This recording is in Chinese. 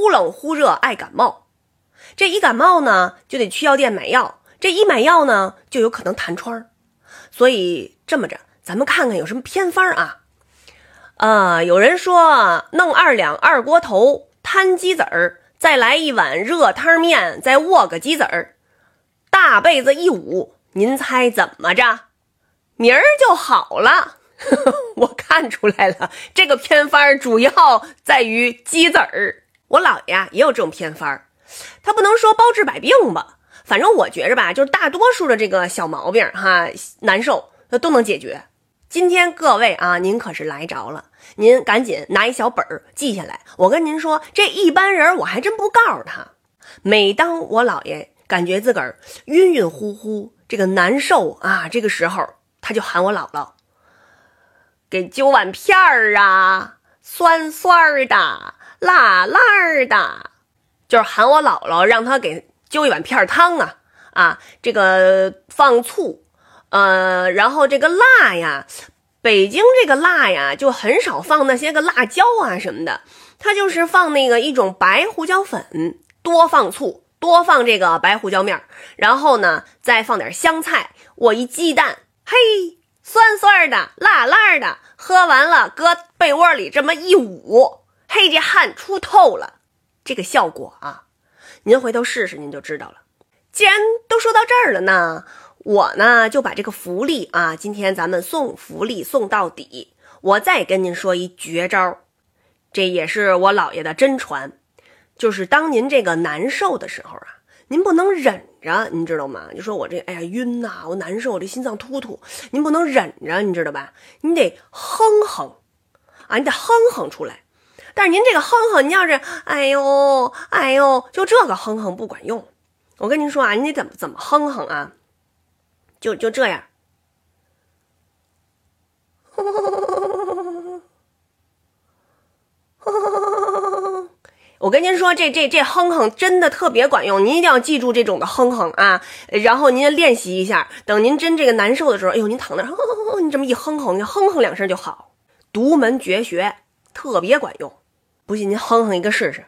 忽冷忽热，爱感冒。这一感冒呢，就得去药店买药。这一买药呢，就有可能弹疮。所以这么着，咱们看看有什么偏方啊？啊，有人说弄二两二锅头，摊鸡子儿，再来一碗热汤面，再卧个鸡子儿，大被子一捂，您猜怎么着？明儿就好了。我看出来了，这个偏方主要在于鸡子儿。我姥爷也有这种偏方，他不能说包治百病吧，反正我觉着吧，就是大多数的这个小毛病哈，难受那都能解决。今天各位啊，您可是来着了，您赶紧拿一小本儿记下来。我跟您说，这一般人我还真不告诉他。每当我姥爷感觉自个儿晕晕乎乎，这个难受啊，这个时候他就喊我姥姥给揪碗片儿啊，酸酸的。辣辣的，就是喊我姥姥让她给揪一碗片汤啊啊！这个放醋，呃，然后这个辣呀，北京这个辣呀就很少放那些个辣椒啊什么的，它就是放那个一种白胡椒粉，多放醋，多放这个白胡椒面然后呢再放点香菜，我一鸡蛋，嘿，酸酸的，辣辣的，喝完了搁被窝里这么一捂。嘿，这汗出透了，这个效果啊，您回头试试，您就知道了。既然都说到这儿了呢，我呢就把这个福利啊，今天咱们送福利送到底。我再跟您说一绝招，这也是我姥爷的真传，就是当您这个难受的时候啊，您不能忍着，您知道吗？就说我这哎呀晕呐，我难受，我这心脏突突，您不能忍着，你知道吧？你得哼哼啊，你得哼哼出来。但是您这个哼哼，您要是哎呦哎呦，就这个哼哼不管用。我跟您说啊，你得怎么怎么哼哼啊？就就这样。我跟您说，这这这哼哼真的特别管用，您一定要记住这种的哼哼啊。然后您练习一下，等您真这个难受的时候，哎呦，您躺那哼哼哼，你这么一哼哼，你哼哼两声就好。独门绝学，特别管用。不信您哼哼一个试试。